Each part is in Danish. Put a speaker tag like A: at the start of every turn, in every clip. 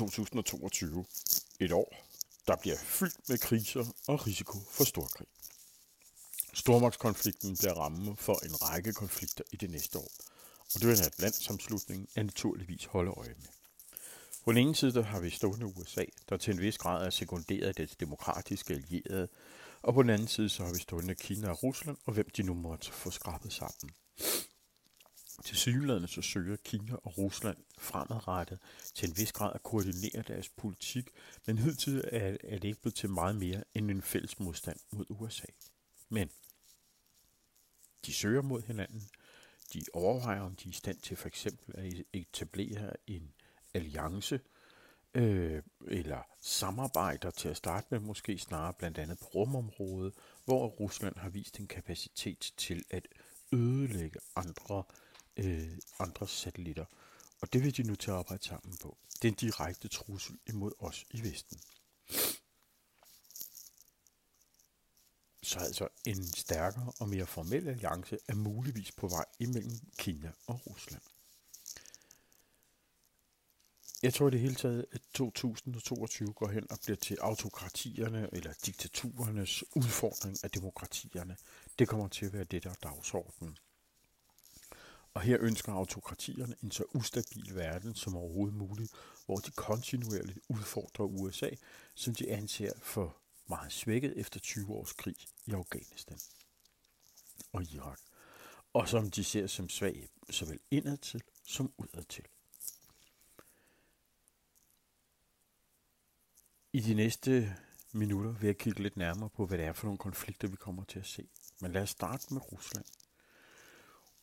A: 2022. Et år, der bliver fyldt med kriser og risiko for storkrig. Stormagtskonflikten bliver ramme for en række konflikter i det næste år, og det vil en Atlantsamslutning er naturligvis holde øje med. På den ene side har vi stående USA, der til en vis grad er sekunderet dets demokratiske allierede, og på den anden side så har vi stående Kina og Rusland, og hvem de nu måtte få skrabet sammen. Til synligheden så søger Kina og Rusland fremadrettet til en vis grad at koordinere deres politik, men hidtil er, er det ikke blevet til meget mere end en fælles modstand mod USA. Men de søger mod hinanden. De overvejer, om de er i stand til for eksempel at e-, etablere en alliance øh, eller samarbejder til at starte med, måske snarere blandt andet på rumområdet, hvor Rusland har vist en kapacitet til at ødelægge andre øh, Øh, andre satellitter. Og det vil de nu til at arbejde sammen på. Det er en direkte trussel imod os i Vesten. Så altså en stærkere og mere formel alliance er muligvis på vej imellem Kina og Rusland. Jeg tror i det hele taget, at 2022 går hen og bliver til autokratierne eller diktaturernes udfordring af demokratierne. Det kommer til at være det, der er dagsordenen. Og her ønsker autokratierne en så ustabil verden som overhovedet muligt, hvor de kontinuerligt udfordrer USA, som de anser for meget svækket efter 20 års krig i Afghanistan og Irak, og som de ser som svag såvel indadtil som udadtil. I de næste minutter vil jeg kigge lidt nærmere på, hvad det er for nogle konflikter, vi kommer til at se. Men lad os starte med Rusland.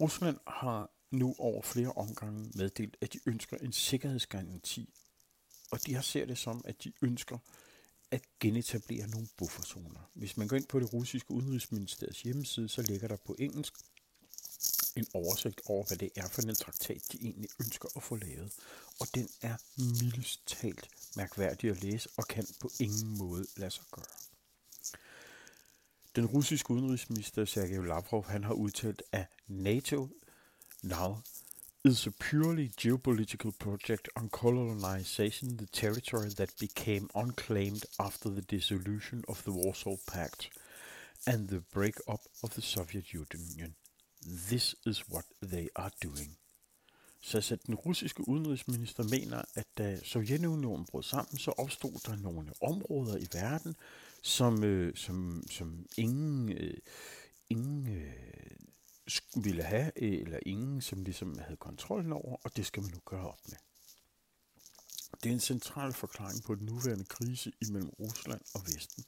A: Rusland har nu over flere omgange meddelt, at de ønsker en sikkerhedsgaranti, og de har ser det som, at de ønsker at genetablere nogle bufferzoner. Hvis man går ind på det russiske udenrigsministeriets hjemmeside, så ligger der på engelsk en oversigt over, hvad det er for en traktat, de egentlig ønsker at få lavet. Og den er mildest talt mærkværdig at læse og kan på ingen måde lade sig gøre. Den russiske udenrigsminister Sergej Lavrov han har udtalt, at NATO now is a purely geopolitical project on colonization, the territory that became unclaimed after the dissolution of the Warsaw Pact and the breakup of the Soviet Union. This is what they are doing. Så, så den russiske udenrigsminister mener, at da Sovjetunionen brød sammen, så opstod der nogle områder i verden, som, øh, som, som ingen, øh, ingen øh, ville have, øh, eller ingen, som ligesom havde kontrollen over, og det skal man nu gøre op med. Det er en central forklaring på den nuværende krise imellem Rusland og Vesten.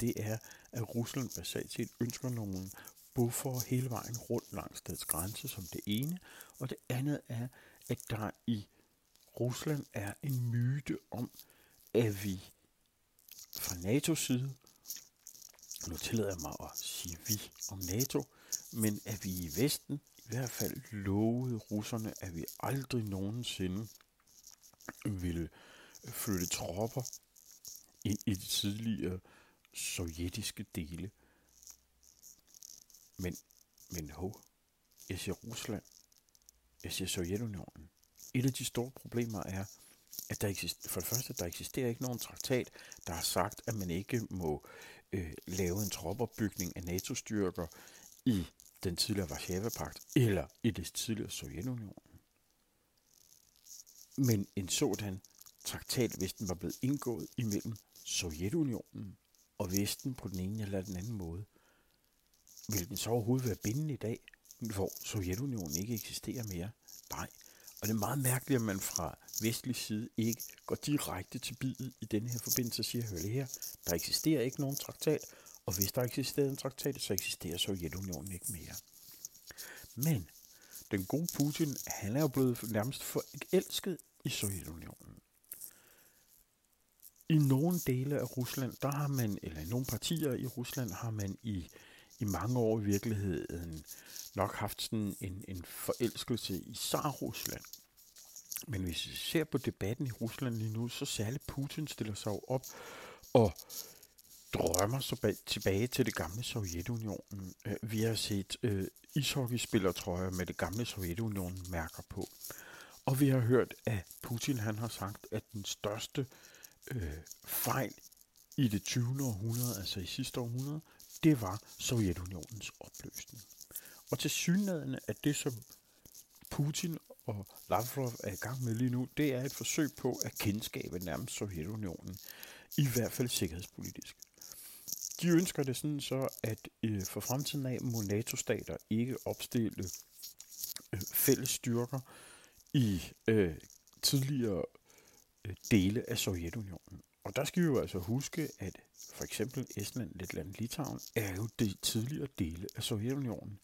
A: Det er, at Rusland basalt set ønsker nogle buffer hele vejen rundt langs dets grænse som det ene, og det andet er, at der i Rusland er en myte om, at vi fra NATO's side, nu tillader jeg mig at sige vi om NATO, men at vi i Vesten i hvert fald lovede russerne, at vi aldrig nogensinde ville flytte tropper ind i de tidligere sovjetiske dele. Men, men ho, jeg siger Rusland, jeg siger Sovjetunionen. Et af de store problemer er, at der eksisterer, for det første, der eksisterer ikke nogen traktat, der har sagt, at man ikke må øh, lave en troppeopbygning af NATO-styrker i den tidligere Varsava-pagt eller i det tidligere Sovjetunionen. Men en sådan traktat, hvis den var blevet indgået imellem Sovjetunionen og Vesten på den ene eller den anden måde, ville den så overhovedet være bindende i dag, hvor Sovjetunionen ikke eksisterer mere? Nej, og det er meget mærkeligt, at man fra vestlig side ikke går direkte til bidet i denne her forbindelse og siger, hør det her, der eksisterer ikke nogen traktat, og hvis der eksisterer en traktat, så eksisterer Sovjetunionen ikke mere. Men den gode Putin, han er jo blevet nærmest forelsket i Sovjetunionen. I nogle dele af Rusland, der har man, eller i nogle partier i Rusland, har man i, i mange år i virkeligheden nok haft sådan en, en forelskelse i Tsar-Rusland. Men hvis vi ser på debatten i Rusland lige nu, så særligt Putin stiller sig op og drømmer sig tilbage til det gamle Sovjetunionen. Øh, vi har set øh, ishockeyspillertrøjer med det gamle Sovjetunionen mærker på. Og vi har hørt, at Putin han har sagt, at den største øh, fejl i det 20. århundrede, altså i sidste århundrede, det var Sovjetunionens opløsning. Og til synligheden at det, som Putin og Lavrov er i gang med lige nu, det er et forsøg på at kendskabe nærmest Sovjetunionen, i hvert fald sikkerhedspolitisk. De ønsker det sådan så, at øh, for fremtiden af må NATO-stater ikke opstille øh, fælles styrker i øh, tidligere øh, dele af Sovjetunionen. Og der skal vi jo altså huske, at for eksempel Estland, Letland, Litauen er jo de tidligere dele af Sovjetunionen.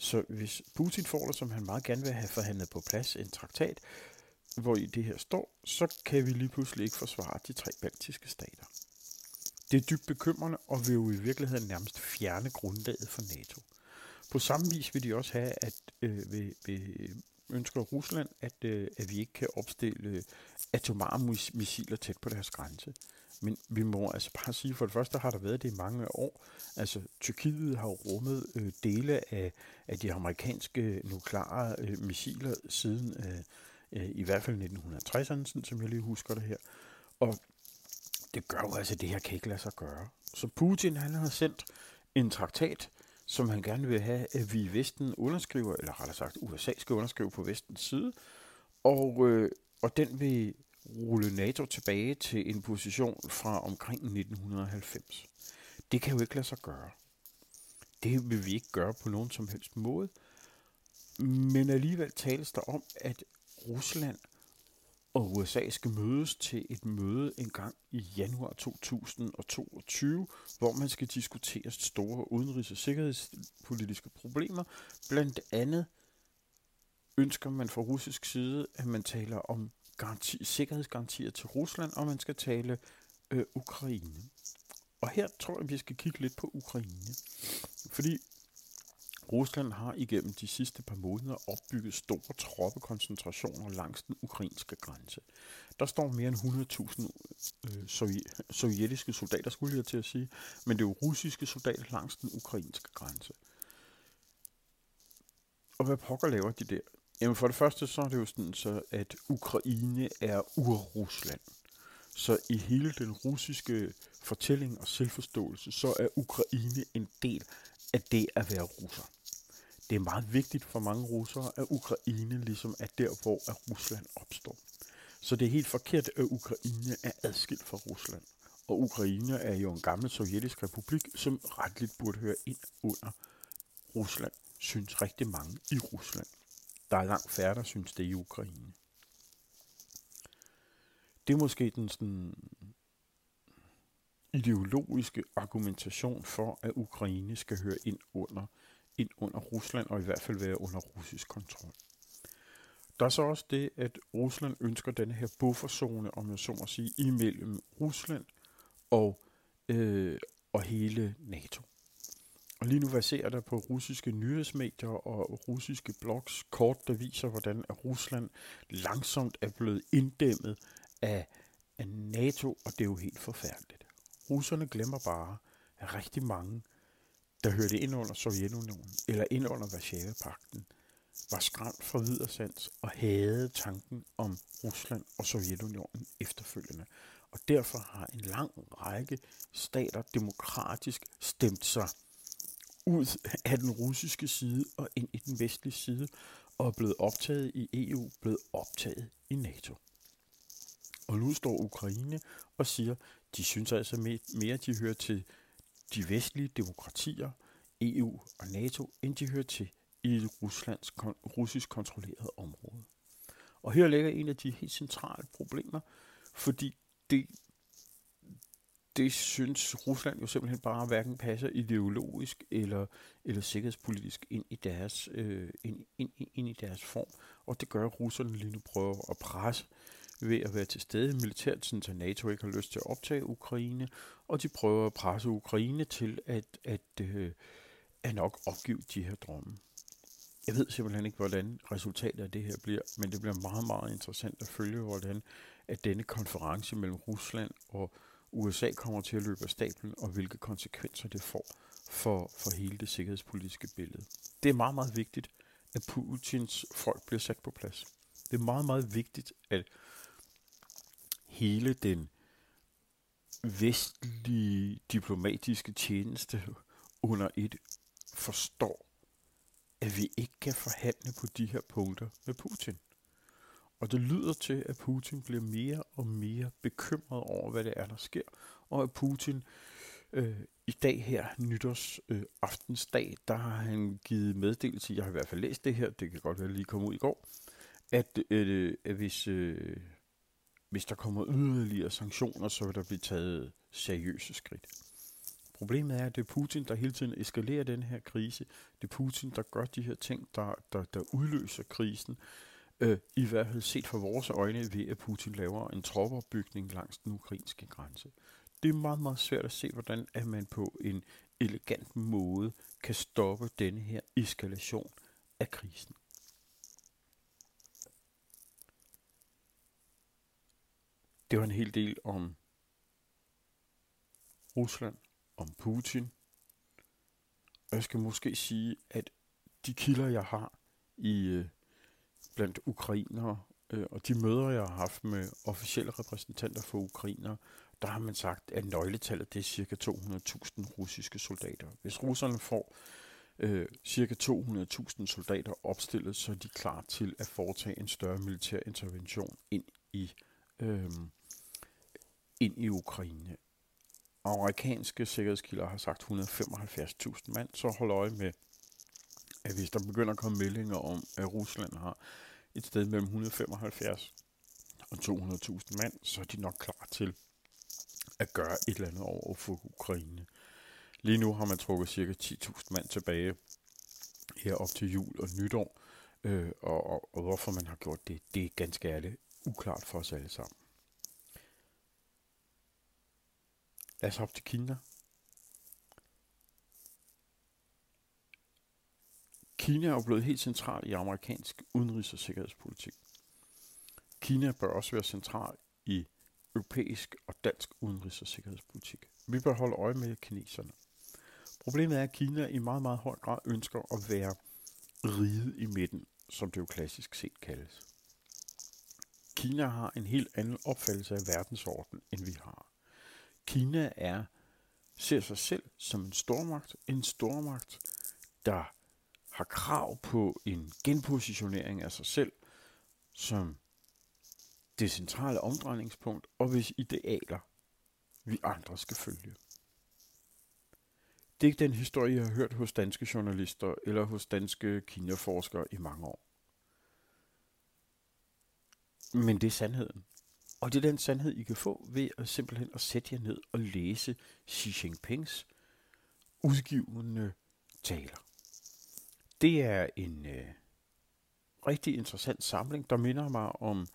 A: Så hvis Putin får det, som han meget gerne vil have forhandlet på plads, en traktat, hvor i det her står, så kan vi lige pludselig ikke forsvare de tre baltiske stater. Det er dybt bekymrende og vil jo i virkeligheden nærmest fjerne grundlaget for NATO. På samme vis vil de også have, at øh, ved, ved ønsker Rusland, at, øh, at vi ikke kan opstille øh, atomare missiler tæt på deres grænse. Men vi må altså bare sige, for det første har der været det i mange år. Altså, Tyrkiet har rummet øh, dele af, af de amerikanske øh, nukleare øh, missiler siden øh, øh, i hvert fald 1960'erne, som jeg lige husker det her. Og det gør jo altså, at det her kan ikke lade sig gøre. Så Putin, han har sendt en traktat, som han gerne vil have, at vi i Vesten underskriver, eller rettere sagt USA skal underskrive på Vestens side, og, øh, og den vil rulle NATO tilbage til en position fra omkring 1990. Det kan jo ikke lade sig gøre. Det vil vi ikke gøre på nogen som helst måde. Men alligevel tales der om, at Rusland og USA skal mødes til et møde en gang i januar 2022, hvor man skal diskutere store udenrigs- og sikkerhedspolitiske problemer. Blandt andet ønsker man fra russisk side, at man taler om garanti, sikkerhedsgarantier til Rusland, og man skal tale øh, Ukraine. Og her tror jeg, vi skal kigge lidt på Ukraine. Fordi Rusland har igennem de sidste par måneder opbygget store troppekoncentrationer langs den ukrainske grænse. Der står mere end 100.000 øh, sovjetiske soldater, skulle jeg til at sige, men det er jo russiske soldater langs den ukrainske grænse. Og hvad pokker laver de der? Jamen for det første så er det jo sådan, så at Ukraine er ur-Rusland. Så i hele den russiske fortælling og selvforståelse, så er Ukraine en del af det at være russer. Det er meget vigtigt for mange russere, at Ukraine ligesom er der, hvor at Rusland opstår. Så det er helt forkert, at Ukraine er adskilt fra Rusland. Og Ukraine er jo en gammel sovjetisk republik, som retligt burde høre ind under Rusland, synes rigtig mange i Rusland. Der er langt færre, der synes det i Ukraine. Det er måske den sådan ideologiske argumentation for, at Ukraine skal høre ind under, ind under Rusland, og i hvert fald være under russisk kontrol. Der er så også det, at Rusland ønsker denne her bufferzone, om jeg så må sige, imellem Rusland og, øh, og hele NATO. Og lige nu baserer der på russiske nyhedsmedier og russiske blogs kort, der viser, hvordan Rusland langsomt er blevet inddæmmet af, af NATO, og det er jo helt forfærdeligt. Russerne glemmer bare, at rigtig mange, der hørte ind under Sovjetunionen eller ind under Varsava-pakten, var skræmt fra videresands og havde tanken om Rusland og Sovjetunionen efterfølgende. Og derfor har en lang række stater demokratisk stemt sig ud af den russiske side og ind i den vestlige side, og er blevet optaget i EU, blevet optaget i NATO. Og nu står Ukraine og siger, de synes altså mere, de hører til de vestlige demokratier, EU og NATO, end de hører til i et Ruslands, russisk kontrolleret område. Og her ligger en af de helt centrale problemer, fordi det, det synes Rusland jo simpelthen bare hverken passer ideologisk eller, eller sikkerhedspolitisk ind i, deres, øh, ind, ind, ind i deres form. Og det gør, at russerne lige nu prøver at presse ved at være til stede militært, så NATO ikke har lyst til at optage Ukraine, og de prøver at presse Ukraine til at, at, øh, at nok opgive de her drømme. Jeg ved simpelthen ikke, hvordan resultatet af det her bliver, men det bliver meget, meget interessant at følge, hvordan at denne konference mellem Rusland og USA kommer til at løbe af stablen, og hvilke konsekvenser det får for, for hele det sikkerhedspolitiske billede. Det er meget, meget vigtigt, at Putins folk bliver sat på plads. Det er meget, meget vigtigt, at hele den vestlige diplomatiske tjeneste under et forstår, at vi ikke kan forhandle på de her punkter med Putin. Og det lyder til, at Putin bliver mere og mere bekymret over, hvad det er, der sker, og at Putin øh, i dag her, nytårs øh, aftensdag, der har han givet meddelelse, jeg har i hvert fald læst det her, det kan godt være lige komme ud i går, at, øh, at hvis, øh, hvis der kommer yderligere sanktioner, så vil der blive taget seriøse skridt. Problemet er, at det er Putin, der hele tiden eskalerer den her krise. Det er Putin, der gør de her ting, der, der, der udløser krisen. Øh, I hvert fald set fra vores øjne ved, at Putin laver en troppeopbygning langs den ukrainske grænse. Det er meget, meget svært at se, hvordan at man på en elegant måde kan stoppe denne her eskalation af krisen. Det var en hel del om Rusland, om Putin. Og jeg skal måske sige, at de kilder, jeg har i øh, blandt ukrainere, øh, og de møder, jeg har haft med officielle repræsentanter for ukrainere, der har man sagt, at nøgletallet det er cirka 200.000 russiske soldater. Hvis russerne får øh, cirka 200.000 soldater opstillet, så er de klar til at foretage en større militær intervention ind i, øh, ind i Ukraine. Amerikanske sikkerhedskilder har sagt 175.000 mand, så hold øje med, at hvis der begynder at komme meldinger om, at Rusland har et sted mellem 175 og 200.000 mand, så er de nok klar til at gøre et eller andet over for Ukraine. Lige nu har man trukket cirka 10.000 mand tilbage her op til jul og nytår, øh, og, og, og hvorfor man har gjort det, det er ganske ærligt uklart for os alle sammen. Lad os hoppe til Kina. Kina er jo blevet helt central i amerikansk udenrigs- og sikkerhedspolitik. Kina bør også være central i europæisk og dansk udenrigs- og sikkerhedspolitik. Vi bør holde øje med kineserne. Problemet er, at Kina i meget, meget høj grad ønsker at være ride i midten, som det jo klassisk set kaldes. Kina har en helt anden opfattelse af verdensorden, end vi har. Kina er ser sig selv som en stormagt, en stormagt, der har krav på en genpositionering af sig selv som det centrale omdrejningspunkt, og hvis idealer vi andre skal følge. Det er ikke den historie, jeg har hørt hos danske journalister eller hos danske kinaforskere i mange år. Men det er sandheden. Og det er den sandhed, I kan få ved at simpelthen at sætte jer ned og læse Xi Jinpings udgivende taler. Det er en øh, rigtig interessant samling, der minder mig om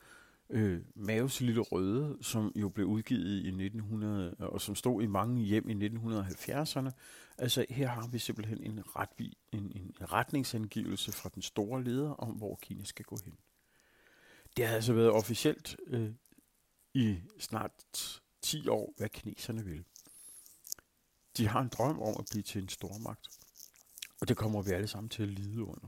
A: øh, Maves Lille Røde, som jo blev udgivet i 1900, og som stod i mange hjem i 1970'erne. Altså her har vi simpelthen en, retvi, en, en retningsangivelse fra den store leder om, hvor Kina skal gå hen. Det har altså været officielt øh, i snart 10 år, hvad kineserne vil. De har en drøm om at blive til en stormagt. Og det kommer vi alle sammen til at lide under.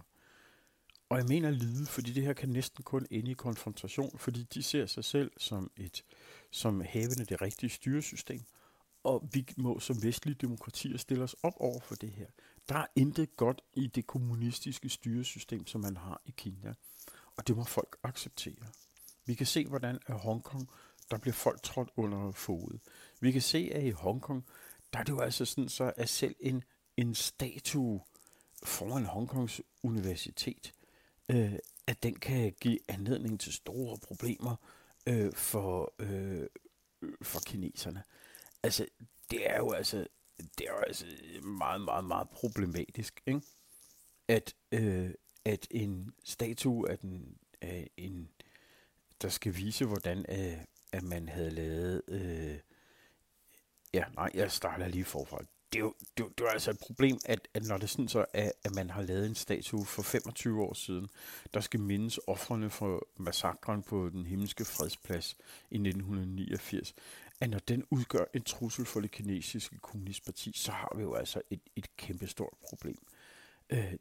A: Og jeg mener lide, fordi det her kan næsten kun ende i konfrontation, fordi de ser sig selv som et som havende det rigtige styresystem, og vi må som vestlige demokratier stille os op over for det her. Der er intet godt i det kommunistiske styresystem, som man har i Kina, og det må folk acceptere. Vi kan se, hvordan at Hongkong, der bliver folk trådt under fodet. Vi kan se, at i Hongkong, der er det jo altså sådan, så at selv en, en statue foran Hongkongs universitet, øh, at den kan give anledning til store problemer øh, for, øh, for kineserne. Altså, det er jo altså, det er jo altså meget, meget, meget problematisk, ikke? At, øh, at en statue af, den, af en, der skal vise, hvordan øh, at man havde lavet, øh, ja, nej, jeg starter lige forfra det er jo det, det er altså et problem, at, at når det sådan så er, at man har lavet en statue for 25 år siden, der skal mindes offrene for massakren på den himmelske fredsplads i 1989, at når den udgør en trussel for det kinesiske kommunistparti, så har vi jo altså et, et kæmpestort problem. Øh,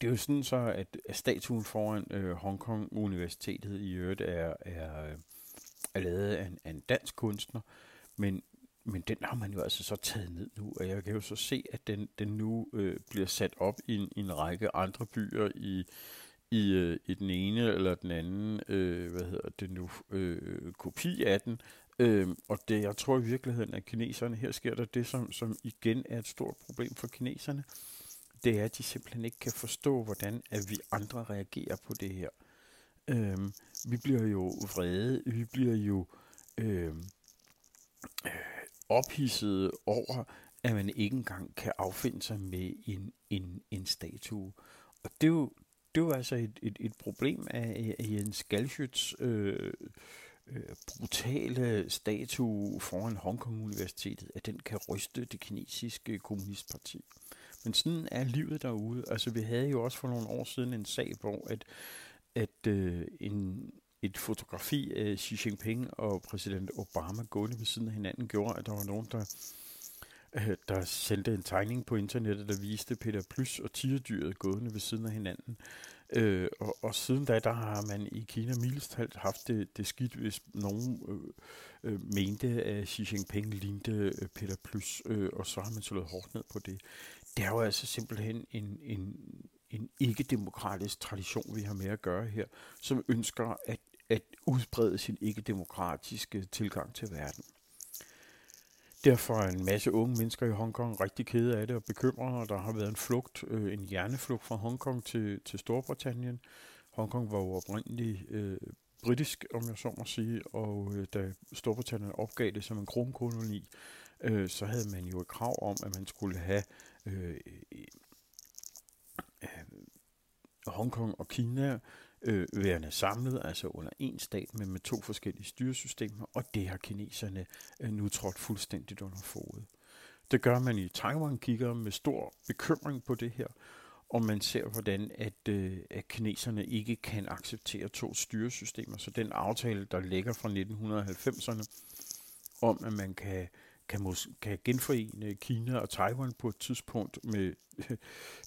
A: det er jo sådan så, at statuen foran øh, Hongkong Universitetet i øvrigt er, er, øh, er lavet af en, af en dansk kunstner, men, men den har man jo altså så taget ned nu, og jeg kan jo så se, at den, den nu øh, bliver sat op i en, i en række andre byer i, i, øh, i den ene eller den anden, øh, hvad hedder det nu, øh, kopi af den. Øh, og det, jeg tror i virkeligheden, at kineserne, her sker der det, som, som igen er et stort problem for kineserne, det er, at de simpelthen ikke kan forstå, hvordan at vi andre reagerer på det her. Øhm, vi bliver jo vrede, vi bliver jo øhm, øh, ophidset over, at man ikke engang kan affinde sig med en, en, en statue. Og det er jo, det var altså et, et, et problem af, af Jens Galschütz øh, øh, brutale statue foran Hongkong Universitetet, at den kan ryste det kinesiske kommunistparti. Men sådan er livet derude. Altså vi havde jo også for nogle år siden en sag, hvor at, at øh, en, et fotografi af Xi Jinping og præsident Obama gående ved siden af hinanden gjorde, at der var nogen, der øh, der sendte en tegning på internettet, der viste Peter Plys og tigerdyret gående ved siden af hinanden. Øh, og, og siden da, der har man i Kina mildestalt haft det, det skidt, hvis nogen øh, øh, mente, at Xi Jinping lignede øh, Peter Plus, øh, og så har man slået hårdt ned på det. Det er jo altså simpelthen en, en, en ikke-demokratisk tradition, vi har med at gøre her, som ønsker at, at udbrede sin ikke-demokratiske tilgang til verden. Derfor er en masse unge mennesker i Hongkong rigtig kede af det og bekymrede, og der har været en flugt, øh, en hjerneflugt fra Hongkong til, til Storbritannien. Hongkong var jo oprindeligt øh, britisk, om jeg så må sige, og øh, da Storbritannien opgav det som en kronkoloni, øh, så havde man jo et krav om, at man skulle have øh, øh, Hongkong og Kina øh, værende samlet, altså under en stat, men med to forskellige styresystemer, og det har kineserne øh, nu trådt fuldstændigt under fodet. Det gør man i Taiwan, kigger med stor bekymring på det her, og man ser, hvordan at, øh, at kineserne ikke kan acceptere to styresystemer. Så den aftale, der ligger fra 1990'erne, om at man kan kan, mås- kan genforene Kina og Taiwan på et tidspunkt med,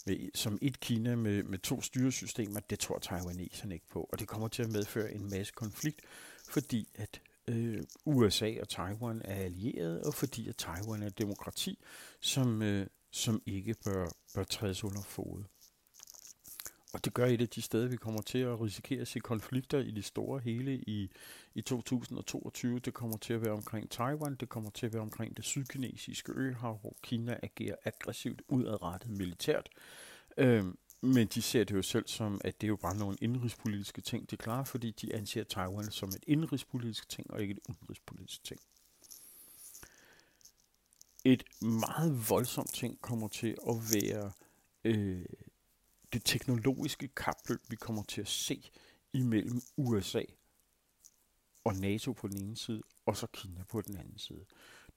A: med, som et Kina med, med to styresystemer, det tror taiwaneserne ikke på. Og det kommer til at medføre en masse konflikt, fordi at øh, USA og Taiwan er allierede, og fordi at Taiwan er et demokrati, som, øh, som ikke bør, bør trædes under fod. Og det gør et af de steder, vi kommer til at risikere at se konflikter i det store hele i, i 2022. Det kommer til at være omkring Taiwan, det kommer til at være omkring det sydkinesiske øhav, hvor Kina agerer aggressivt udadrettet militært. Øhm, men de ser det jo selv som, at det er jo bare nogle indrigspolitiske ting, de klarer, fordi de anser Taiwan som et indrigspolitisk ting og ikke et udenrigspolitisk ting. Et meget voldsomt ting kommer til at være øh, det teknologiske kapløb, vi kommer til at se imellem USA og NATO på den ene side, og så Kina på den anden side.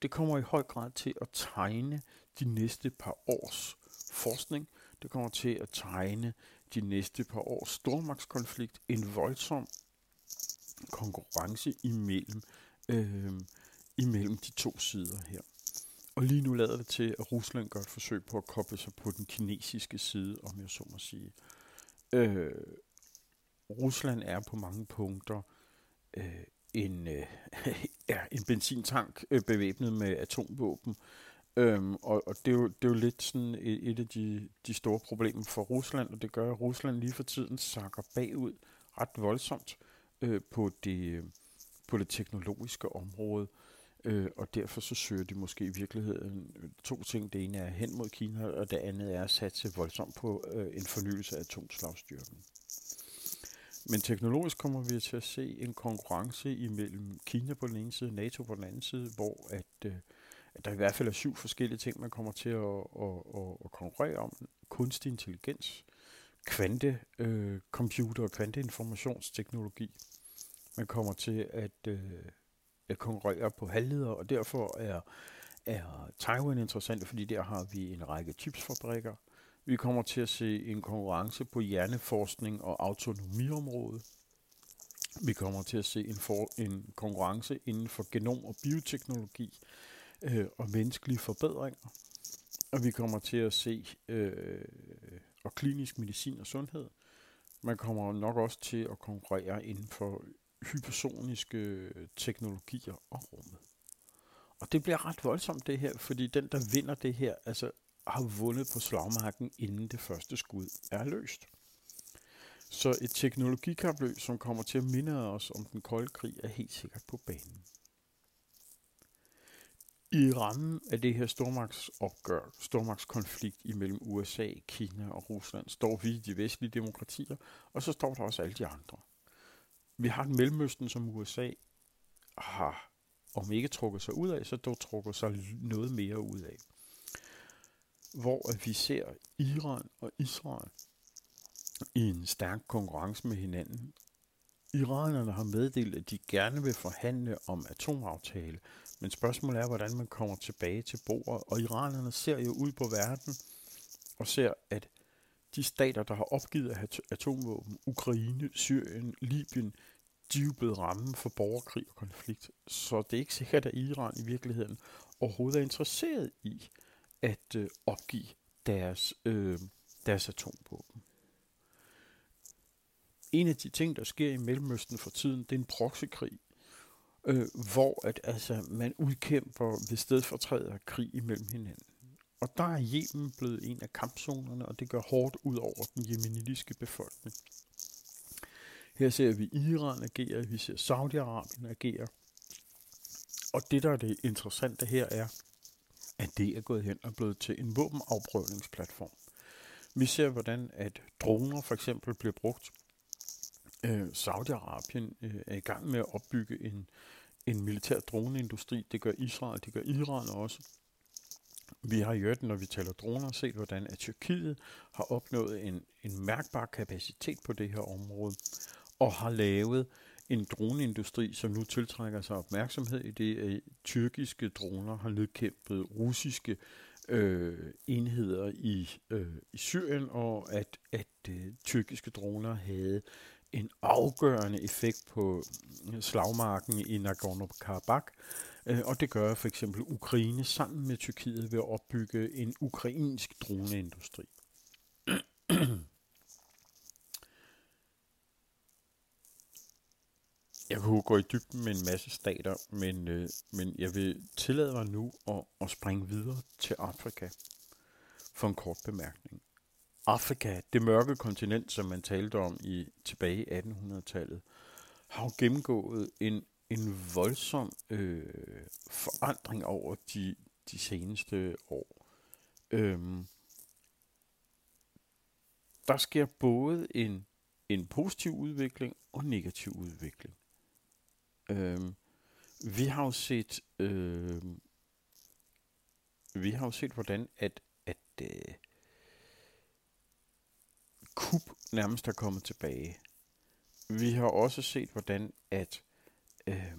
A: Det kommer i høj grad til at tegne de næste par års forskning. Det kommer til at tegne de næste par års stormagtskonflikt. En voldsom konkurrence imellem, øh, imellem de to sider her. Og lige nu lader det til, at Rusland gør et forsøg på at koble sig på den kinesiske side, om jeg så må sige. Øh, Rusland er på mange punkter øh, en, øh, ja, en benzintank øh, bevæbnet med atomvåben. Øhm, og og det, er jo, det er jo lidt sådan et, et af de, de store problemer for Rusland, og det gør, at Rusland lige for tiden sakker bagud ret voldsomt øh, på, det, øh, på det teknologiske område. Øh, Øh, og derfor så søger de måske i virkeligheden øh, to ting. Det ene er hen mod Kina, og det andet er at satse voldsomt på øh, en fornyelse af atomslagstyrken. Men teknologisk kommer vi til at se en konkurrence imellem Kina på den ene side, NATO på den anden side, hvor at, øh, at der i hvert fald er syv forskellige ting, man kommer til at, at, at, at konkurrere om. Kunstig intelligens, kvantecomputer øh, og kvanteinformationsteknologi. Man kommer til at øh, konkurrerer på halvleder, og derfor er, er Taiwan interessant, fordi der har vi en række chipsfabrikker. Vi kommer til at se en konkurrence på hjerneforskning og autonomiområdet. Vi kommer til at se en, for, en konkurrence inden for genom- og bioteknologi øh, og menneskelige forbedringer. Og vi kommer til at se øh, og og klinisk medicin og sundhed. Man kommer nok også til at konkurrere inden for hypersoniske øh, teknologier og rummet. Og det bliver ret voldsomt det her, fordi den, der vinder det her, altså har vundet på slagmarken, inden det første skud er løst. Så et teknologikapløb, som kommer til at minde os om den kolde krig, er helt sikkert på banen. I rammen af det her stormagtsopgør, stormagtskonflikt imellem USA, Kina og Rusland, står vi, de vestlige demokratier, og så står der også alle de andre. Vi har et Mellemøsten, som USA har, om ikke trukket sig ud af, så dog trukket sig noget mere ud af. Hvor vi ser Iran og Israel i en stærk konkurrence med hinanden. Iranerne har meddelt, at de gerne vil forhandle om atomaftale, men spørgsmålet er, hvordan man kommer tilbage til bordet. Og iranerne ser jo ud på verden og ser, at de stater, der har opgivet at have atomvåben, Ukraine, Syrien, Libyen, de er blevet ramme for borgerkrig og konflikt. Så det er ikke sikkert, at Iran i virkeligheden overhovedet er interesseret i at øh, opgive deres, øh, deres atomvåben. En af de ting, der sker i Mellemøsten for tiden, det er en proxykrig, øh, hvor at, altså, man udkæmper ved stedfortræder krig imellem hinanden. Og der er Yemen blevet en af kampzonerne, og det gør hårdt ud over den jemenitiske befolkning. Her ser vi Iran agere, vi ser Saudi-Arabien agere. Og det, der er det interessante her, er, at det er gået hen og blevet til en våbenafprøvningsplatform. Vi ser, hvordan at droner for eksempel bliver brugt. Øh, Saudi-Arabien øh, er i gang med at opbygge en, en militær droneindustri. Det gør Israel, det gør Iran også. Vi har i øvrigt, når vi taler droner, set, hvordan at Tyrkiet har opnået en, en mærkbar kapacitet på det her område, og har lavet en droneindustri, som nu tiltrækker sig opmærksomhed i det, at tyrkiske droner har nedkæmpet russiske øh, enheder i, øh, i Syrien, og at, at øh, tyrkiske droner havde en afgørende effekt på mm, slagmarken i Nagorno-Karabakh, øh, og det gør for eksempel Ukraine sammen med Tyrkiet ved at opbygge en ukrainsk droneindustri. Jeg kunne gå i dybden med en masse stater, men, øh, men jeg vil tillade mig nu at, at springe videre til Afrika for en kort bemærkning. Afrika, det mørke kontinent, som man talte om i tilbage i 1800-tallet, har jo gennemgået en, en voldsom øh, forandring over de, de seneste år. Øhm, der sker både en, en positiv udvikling og en negativ udvikling. Øhm, vi har jo set, øh, vi har jo set, hvordan at, at øh, kub nærmest er kommet tilbage. Vi har også set, hvordan at øh,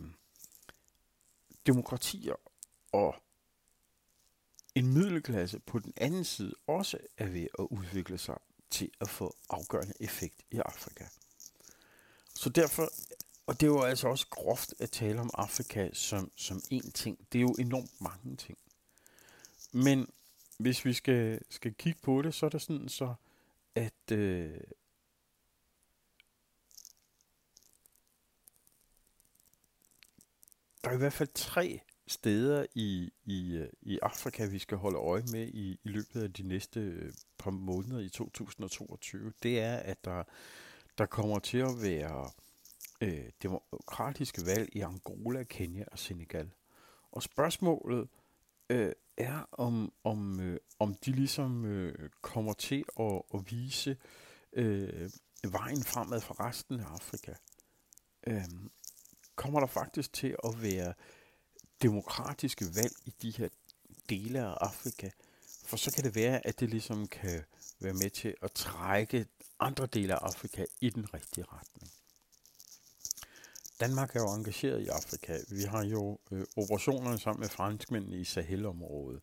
A: demokratier og en middelklasse på den anden side også er ved at udvikle sig til at få afgørende effekt i Afrika. Så derfor, og det er jo altså også groft at tale om Afrika som, som én ting. Det er jo enormt mange ting. Men hvis vi skal, skal kigge på det, så er det sådan så, at øh, der er i hvert fald tre steder i, i, øh, i Afrika, vi skal holde øje med i, i løbet af de næste øh, par måneder i 2022. Det er, at der, der kommer til at være øh, demokratiske valg i Angola, Kenya og Senegal. Og spørgsmålet øh, er, om, om, øh, om de ligesom øh, kommer til at, at vise øh, vejen fremad for resten af Afrika. Øh, kommer der faktisk til at være demokratiske valg i de her dele af Afrika, for så kan det være, at det ligesom kan være med til at trække andre dele af Afrika i den rigtige retning. Danmark er jo engageret i Afrika. Vi har jo øh, operationerne sammen med franskmændene i Sahel-området.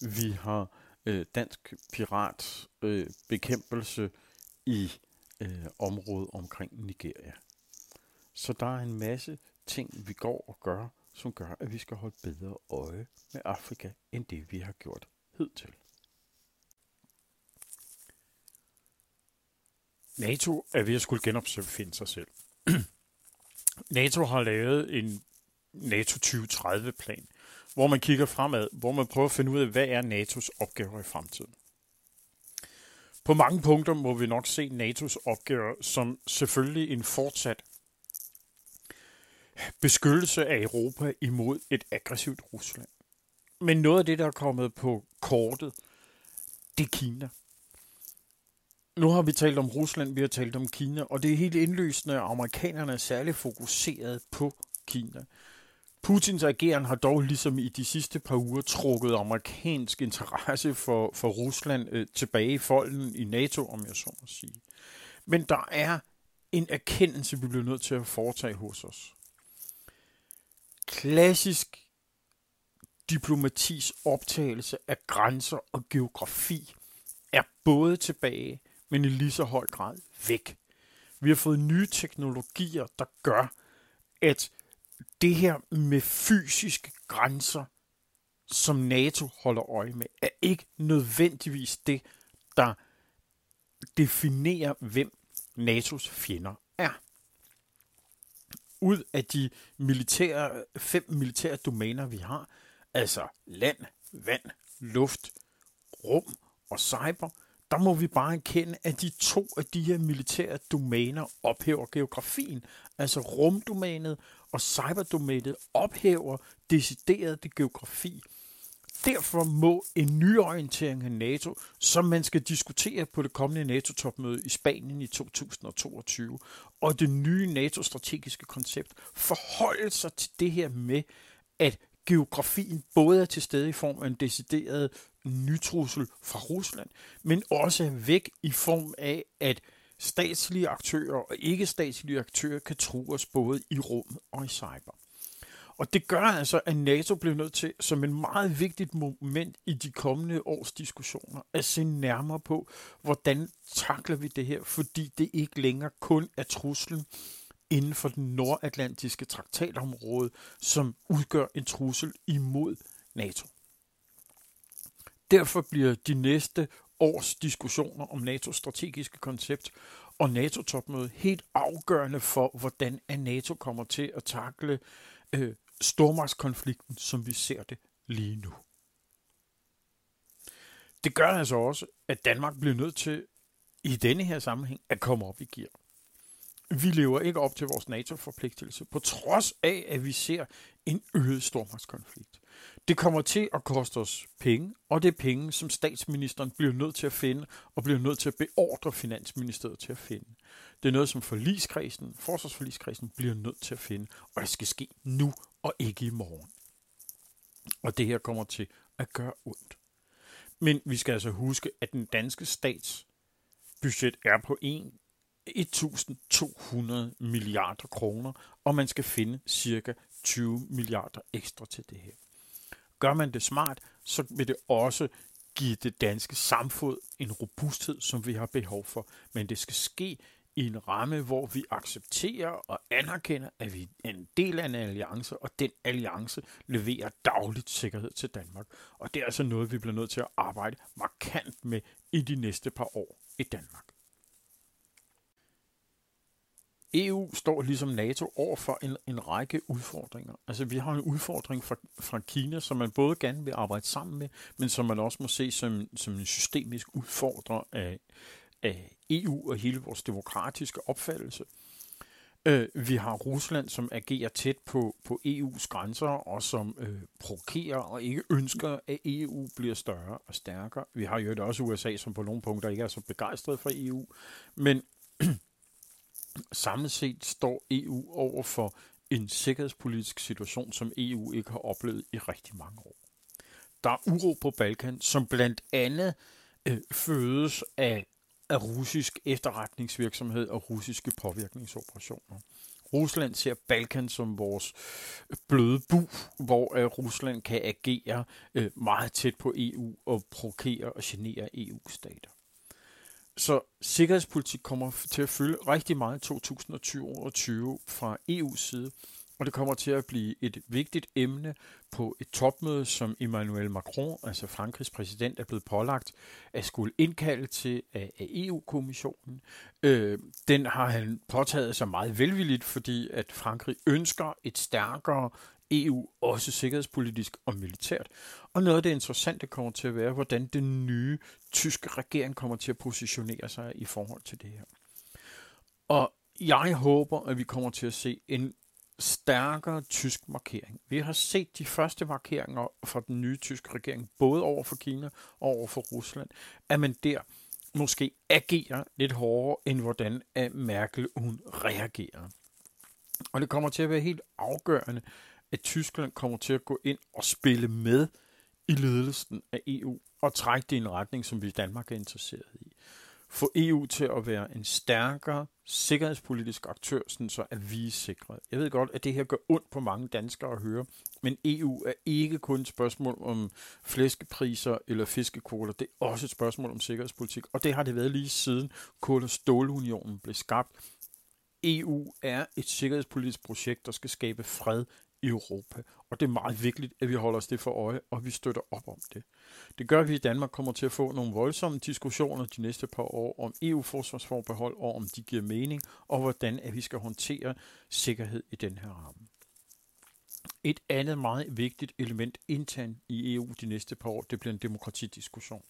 A: Vi har øh, dansk piratbekæmpelse øh, i øh, området omkring Nigeria. Så der er en masse ting, vi går og gør, som gør, at vi skal holde bedre øje med Afrika, end det vi har gjort hidtil. NATO er ved at skulle genopfinde sig selv. NATO har lavet en NATO 2030-plan, hvor man kigger fremad, hvor man prøver at finde ud af, hvad er NATO's opgaver i fremtiden. På mange punkter må vi nok se NATO's opgaver som selvfølgelig en fortsat beskyttelse af Europa imod et aggressivt Rusland. Men noget af det, der er kommet på kortet, det er Kina. Nu har vi talt om Rusland, vi har talt om Kina, og det er helt indlysende, at amerikanerne er særligt fokuseret på Kina. Putins ageren har dog ligesom i de sidste par uger trukket amerikansk interesse for, for Rusland øh, tilbage i folden i NATO, om jeg så må sige. Men der er en erkendelse, vi bliver nødt til at foretage hos os. Klassisk diplomatis optagelse af grænser og geografi er både tilbage, men i lige så høj grad væk. Vi har fået nye teknologier, der gør, at det her med fysiske grænser, som NATO holder øje med, er ikke nødvendigvis det, der definerer, hvem NATO's fjender er. Ud af de militære, fem militære domæner, vi har, altså land, vand, luft, rum og cyber, der må vi bare erkende, at de to af de her militære domæner ophæver geografien. Altså rumdomænet og cyberdomænet ophæver decideret det geografi. Derfor må en nyorientering af NATO, som man skal diskutere på det kommende NATO-topmøde i Spanien i 2022, og det nye NATO-strategiske koncept forholde sig til det her med, at geografien både er til stede i form af en decideret nytrussel fra Rusland, men også væk i form af, at statslige aktører og ikke-statslige aktører kan tro os både i rum og i cyber. Og det gør altså, at NATO bliver nødt til, som en meget vigtigt moment i de kommende års diskussioner, at se nærmere på, hvordan takler vi det her, fordi det ikke længere kun er truslen inden for den nordatlantiske traktatområde, som udgør en trussel imod NATO. Derfor bliver de næste års diskussioner om NATO's strategiske koncept og NATO-topmødet helt afgørende for, hvordan NATO kommer til at takle øh, stormagtskonflikten, som vi ser det lige nu. Det gør altså også, at Danmark bliver nødt til i denne her sammenhæng at komme op i gear. Vi lever ikke op til vores NATO-forpligtelse, på trods af, at vi ser en øget stormagtskonflikt. Det kommer til at koste os penge, og det er penge, som statsministeren bliver nødt til at finde, og bliver nødt til at beordre Finansministeriet til at finde. Det er noget, som forligskredsen, forsvarsforligskredsen bliver nødt til at finde, og det skal ske nu og ikke i morgen. Og det her kommer til at gøre ondt. Men vi skal altså huske, at den danske stats budget er på 1.200 milliarder kroner, og man skal finde cirka 20 milliarder ekstra til det her. Gør man det smart, så vil det også give det danske samfund en robusthed, som vi har behov for. Men det skal ske i en ramme, hvor vi accepterer og anerkender, at vi er en del af en alliance, og den alliance leverer dagligt sikkerhed til Danmark. Og det er altså noget, vi bliver nødt til at arbejde markant med i de næste par år i Danmark. EU står ligesom NATO over for en, en række udfordringer. Altså vi har en udfordring fra, fra Kina, som man både gerne vil arbejde sammen med, men som man også må se som, som en systemisk udfordrer af, af EU og hele vores demokratiske opfattelse. Øh, vi har Rusland, som agerer tæt på, på EU's grænser, og som øh, provokerer og ikke ønsker, at EU bliver større og stærkere. Vi har jo også USA, som på nogle punkter ikke er så begejstret for EU. Men samlet set står EU over for en sikkerhedspolitisk situation, som EU ikke har oplevet i rigtig mange år. Der er uro på Balkan, som blandt andet øh, fødes af, af russisk efterretningsvirksomhed og russiske påvirkningsoperationer. Rusland ser Balkan som vores øh, bløde bu, hvor øh, Rusland kan agere øh, meget tæt på EU og provokere og genere EU-stater. Så sikkerhedspolitik kommer til at fylde rigtig meget i 2020 fra EU's side, og det kommer til at blive et vigtigt emne på et topmøde, som Emmanuel Macron, altså Frankrigs præsident, er blevet pålagt at skulle indkalde til af EU-kommissionen. Øh, den har han påtaget sig meget velvilligt, fordi at Frankrig ønsker et stærkere EU, også sikkerhedspolitisk og militært. Og noget af det interessante kommer til at være, hvordan den nye tyske regering kommer til at positionere sig i forhold til det her. Og jeg håber, at vi kommer til at se en stærkere tysk markering. Vi har set de første markeringer fra den nye tyske regering, både over for Kina og over for Rusland, at man der måske agerer lidt hårdere, end hvordan Merkel hun reagerer. Og det kommer til at være helt afgørende, at Tyskland kommer til at gå ind og spille med i ledelsen af EU og trække det i en retning, som vi i Danmark er interesseret i få EU til at være en stærkere sikkerhedspolitisk aktør, sådan så at vi er sikre. Jeg ved godt, at det her gør ondt på mange danskere at høre, men EU er ikke kun et spørgsmål om flæskepriser eller fiskekvoter, det er også et spørgsmål om sikkerhedspolitik, og det har det været lige siden Kul- og Stålunionen blev skabt. EU er et sikkerhedspolitisk projekt, der skal skabe fred i Europa. Og det er meget vigtigt, at vi holder os det for øje, og vi støtter op om det. Det gør, at vi i Danmark kommer til at få nogle voldsomme diskussioner de næste par år om EU-forsvarsforbehold, og om de giver mening, og hvordan at vi skal håndtere sikkerhed i den her ramme. Et andet meget vigtigt element internt i EU de næste par år, det bliver en demokratidiskussion.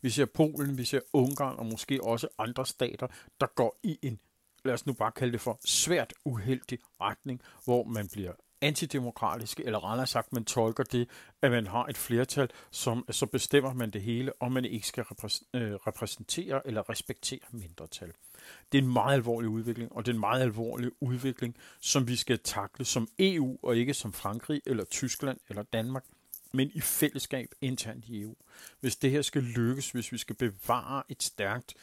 A: Vi ser Polen, vi ser Ungarn og måske også andre stater, der går i en lad os nu bare kalde det for svært uheldig retning, hvor man bliver antidemokratiske, eller rettere sagt, man tolker det, at man har et flertal, som så bestemmer man det hele, og man ikke skal øh, repræsentere eller respektere mindretal. Det er en meget alvorlig udvikling, og det er en meget alvorlig udvikling, som vi skal takle som EU, og ikke som Frankrig, eller Tyskland, eller Danmark, men i fællesskab internt i EU. Hvis det her skal lykkes, hvis vi skal bevare et stærkt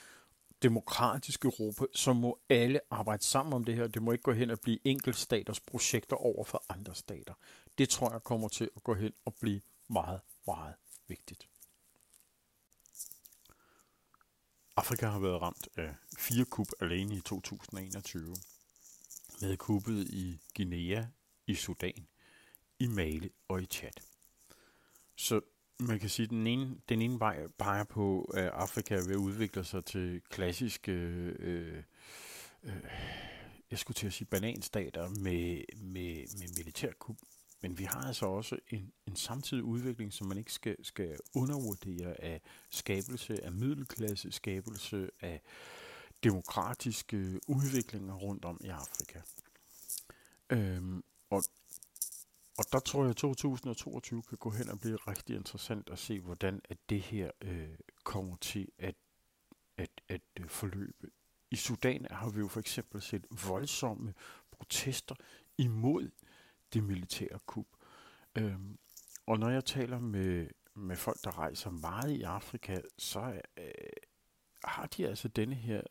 A: demokratisk Europa, så må alle arbejde sammen om det her. Det må ikke gå hen og blive enkeltstaters projekter over for andre stater. Det tror jeg kommer til at gå hen og blive meget, meget vigtigt. Afrika har været ramt af fire kup alene i 2021. Med kuppet i Guinea, i Sudan, i Mali og i Chad. Så man kan sige, at den ene, den ene vej peger på, at Afrika vil udvikle sig til klassiske, øh, øh, jeg skulle til at sige bananstater med, med, med militærkup. Men vi har altså også en, en samtidig udvikling, som man ikke skal, skal undervurdere af skabelse af middelklasse, skabelse af demokratiske udviklinger rundt om i Afrika. Øhm, og og der tror jeg, at 2022 kan gå hen og blive rigtig interessant at se, hvordan at det her øh, kommer til at, at, at øh, forløbe. I Sudan har vi jo for eksempel set voldsomme protester imod det militære kup. Øhm, og når jeg taler med, med folk, der rejser meget i Afrika, så øh, har de altså denne her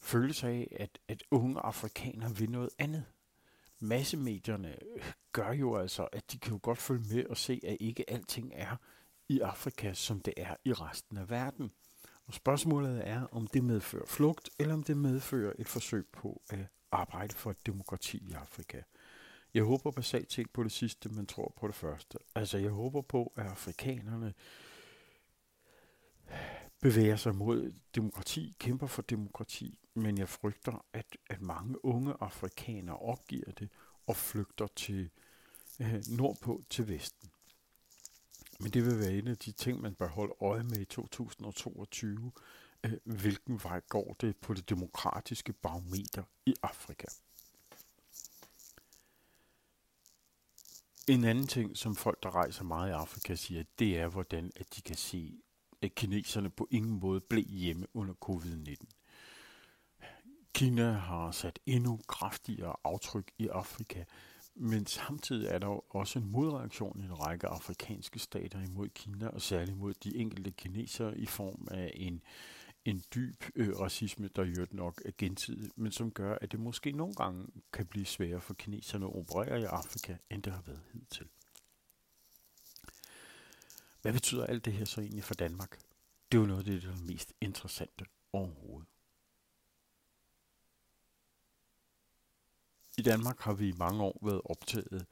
A: følelse af, at, at unge afrikanere vil noget andet massemedierne øh, gør jo altså, at de kan jo godt følge med og se, at ikke alting er i Afrika, som det er i resten af verden. Og spørgsmålet er, om det medfører flugt, eller om det medfører et forsøg på at arbejde for et demokrati i Afrika. Jeg håber basalt set på det sidste, men tror på det første. Altså, jeg håber på, at afrikanerne bevæger sig mod demokrati, kæmper for demokrati, men jeg frygter, at, at mange unge afrikanere opgiver det og flygter til øh, nordpå til Vesten. Men det vil være en af de ting, man bør holde øje med i 2022. Øh, hvilken vej går det på det demokratiske barometer i Afrika? En anden ting, som folk, der rejser meget i Afrika, siger, det er, hvordan at de kan se, at kineserne på ingen måde blev hjemme under covid-19. Kina har sat endnu kraftigere aftryk i Afrika, men samtidig er der også en modreaktion i en række afrikanske stater imod Kina, og særligt mod de enkelte kinesere i form af en, en dyb øh, racisme, der jo nok er gensidig, men som gør, at det måske nogle gange kan blive sværere for kineserne at operere i Afrika, end det har været hidtil. Hvad betyder alt det her så egentlig for Danmark? Det er jo noget af det, der er mest interessante overhovedet. I Danmark har vi i mange år været optaget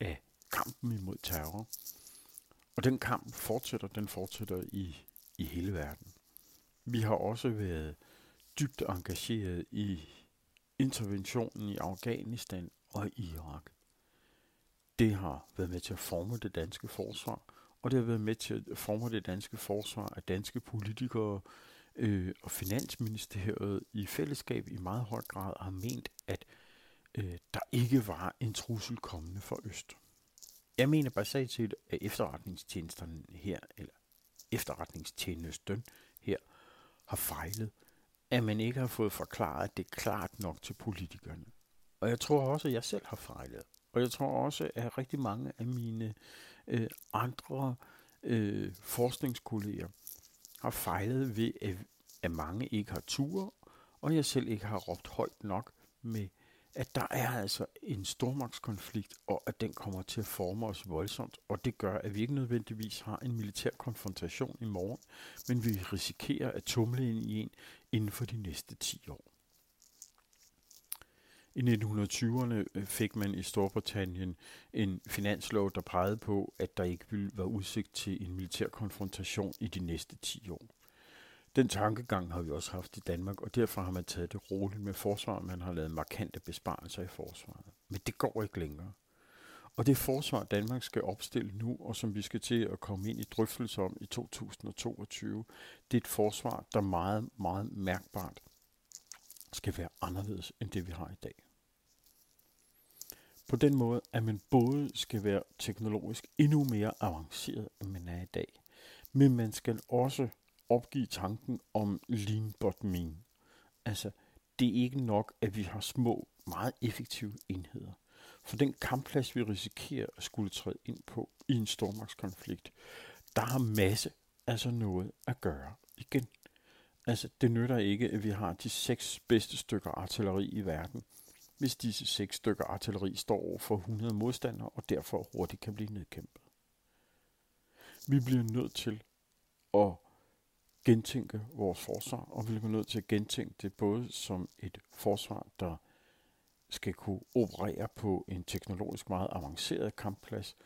A: af kampen imod terror. Og den kamp fortsætter, den fortsætter i, i hele verden. Vi har også været dybt engageret i interventionen i Afghanistan og i Irak. Det har været med til at forme det danske forsvar, og det har været med til at forme det danske forsvar af danske politikere øh, og Finansministeriet i fællesskab i meget høj grad har ment, at øh, der ikke var en trussel kommende fra Øst. Jeg mener basalt set, at efterretningstjenesterne her, eller efterretningstjenesten her, har fejlet. At man ikke har fået forklaret det klart nok til politikerne. Og jeg tror også, at jeg selv har fejlet. Og jeg tror også, at rigtig mange af mine øh, andre øh, forskningskolleger har fejlet ved, at, at mange ikke har tur, og jeg selv ikke har råbt højt nok med at der er altså en stormagtskonflikt, og at den kommer til at forme os voldsomt, og det gør, at vi ikke nødvendigvis har en militær konfrontation i morgen, men vi risikerer at tumle ind i en inden for de næste 10 år. I 1920'erne øh, fik man i Storbritannien en finanslov, der pegede på, at der ikke ville være udsigt til en militær konfrontation i de næste 10 år. Den tankegang har vi også haft i Danmark, og derfor har man taget det roligt med forsvaret. Man har lavet markante besparelser i forsvaret. Men det går ikke længere. Og det forsvar, Danmark skal opstille nu, og som vi skal til at komme ind i drøftelse om i 2022, det er et forsvar, der meget, meget mærkbart skal være anderledes end det, vi har i dag. På den måde, at man både skal være teknologisk endnu mere avanceret, end man er i dag, men man skal også opgive tanken om lean but mean. Altså, det er ikke nok, at vi har små, meget effektive enheder. For den kampplads, vi risikerer at skulle træde ind på i en stormagtskonflikt, der har masse altså noget at gøre igen. Altså, det nytter ikke, at vi har de seks bedste stykker artilleri i verden, hvis disse seks stykker artilleri står over for 100 modstandere og derfor hurtigt kan blive nedkæmpet. Vi bliver nødt til at gentænke vores forsvar, og vi bliver nødt til at gentænke det både som et forsvar, der skal kunne operere på en teknologisk meget avanceret kampplads,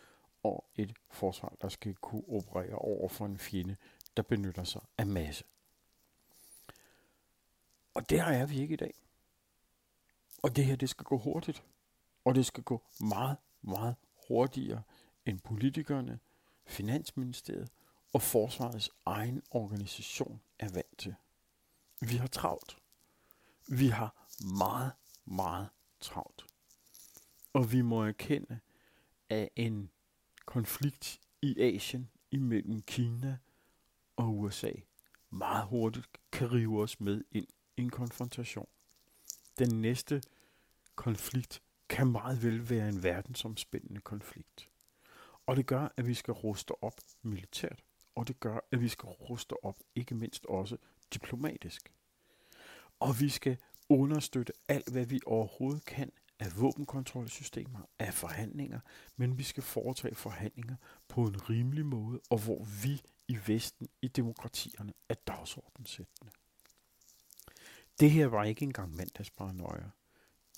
A: og et forsvar, der skal kunne operere over for en fjende, der benytter sig af masse. Og der er vi ikke i dag. Og det her, det skal gå hurtigt. Og det skal gå meget, meget hurtigere end politikerne, Finansministeriet og forsvarets egen organisation er vant til. Vi har travlt. Vi har meget, meget travlt. Og vi må erkende, at en konflikt i Asien imellem Kina og USA meget hurtigt kan rive os med ind i en konfrontation. Den næste konflikt kan meget vel være en verdensomspændende konflikt. Og det gør, at vi skal ruste op militært og det gør, at vi skal ruste op, ikke mindst også diplomatisk. Og vi skal understøtte alt, hvad vi overhovedet kan af våbenkontrolsystemer, af forhandlinger, men vi skal foretage forhandlinger på en rimelig måde, og hvor vi i Vesten, i demokratierne, er dagsordensættende. Det her var ikke engang mandagsparanoia.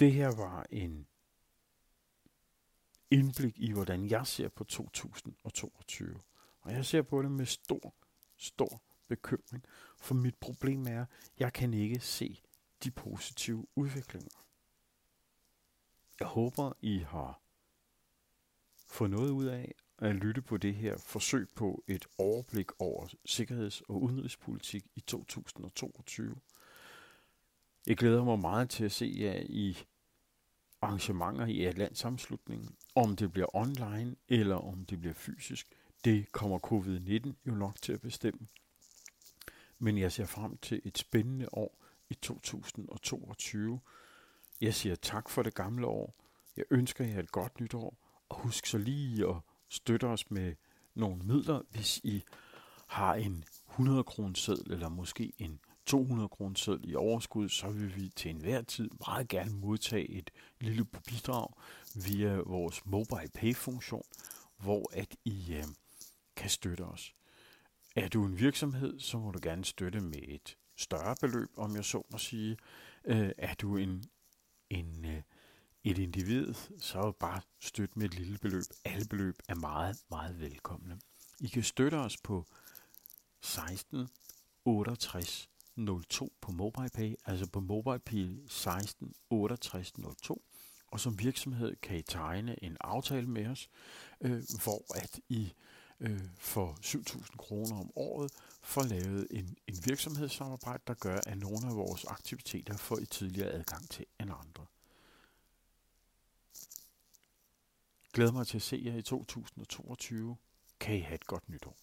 A: Det her var en indblik i, hvordan jeg ser på 2022. Og jeg ser på det med stor, stor bekymring, for mit problem er, at jeg kan ikke se de positive udviklinger. Jeg håber, I har fået noget ud af at lytte på det her forsøg på et overblik over sikkerheds- og udenrigspolitik i 2022. Jeg glæder mig meget til at se jer i arrangementer i Atlantsamslutningen, om det bliver online eller om det bliver fysisk. Det kommer covid-19 jo nok til at bestemme. Men jeg ser frem til et spændende år i 2022. Jeg siger tak for det gamle år. Jeg ønsker jer et godt nytår. Og husk så lige at støtte os med nogle midler, hvis I har en 100 kroner seddel eller måske en 200 kroner seddel i overskud, så vil vi til enhver tid meget gerne modtage et lille bidrag via vores mobile pay funktion, hvor at I øh, kan støtte os. Er du en virksomhed, så må du gerne støtte med et større beløb, om jeg så må sige. Øh, er du en, en, øh, et individ, så er bare støtte med et lille beløb. Alle beløb er meget, meget velkomne. I kan støtte os på 16 68 02 på MobilePay, altså på MobilePay 16 68 02. Og som virksomhed kan I tegne en aftale med os, øh, hvor at I øh, for 7.000 kroner om året får lavet en, en virksomhedssamarbejde, der gør, at nogle af vores aktiviteter får et tidligere adgang til end andre. Glæder mig til at se jer i 2022. Kan I have et godt nytår.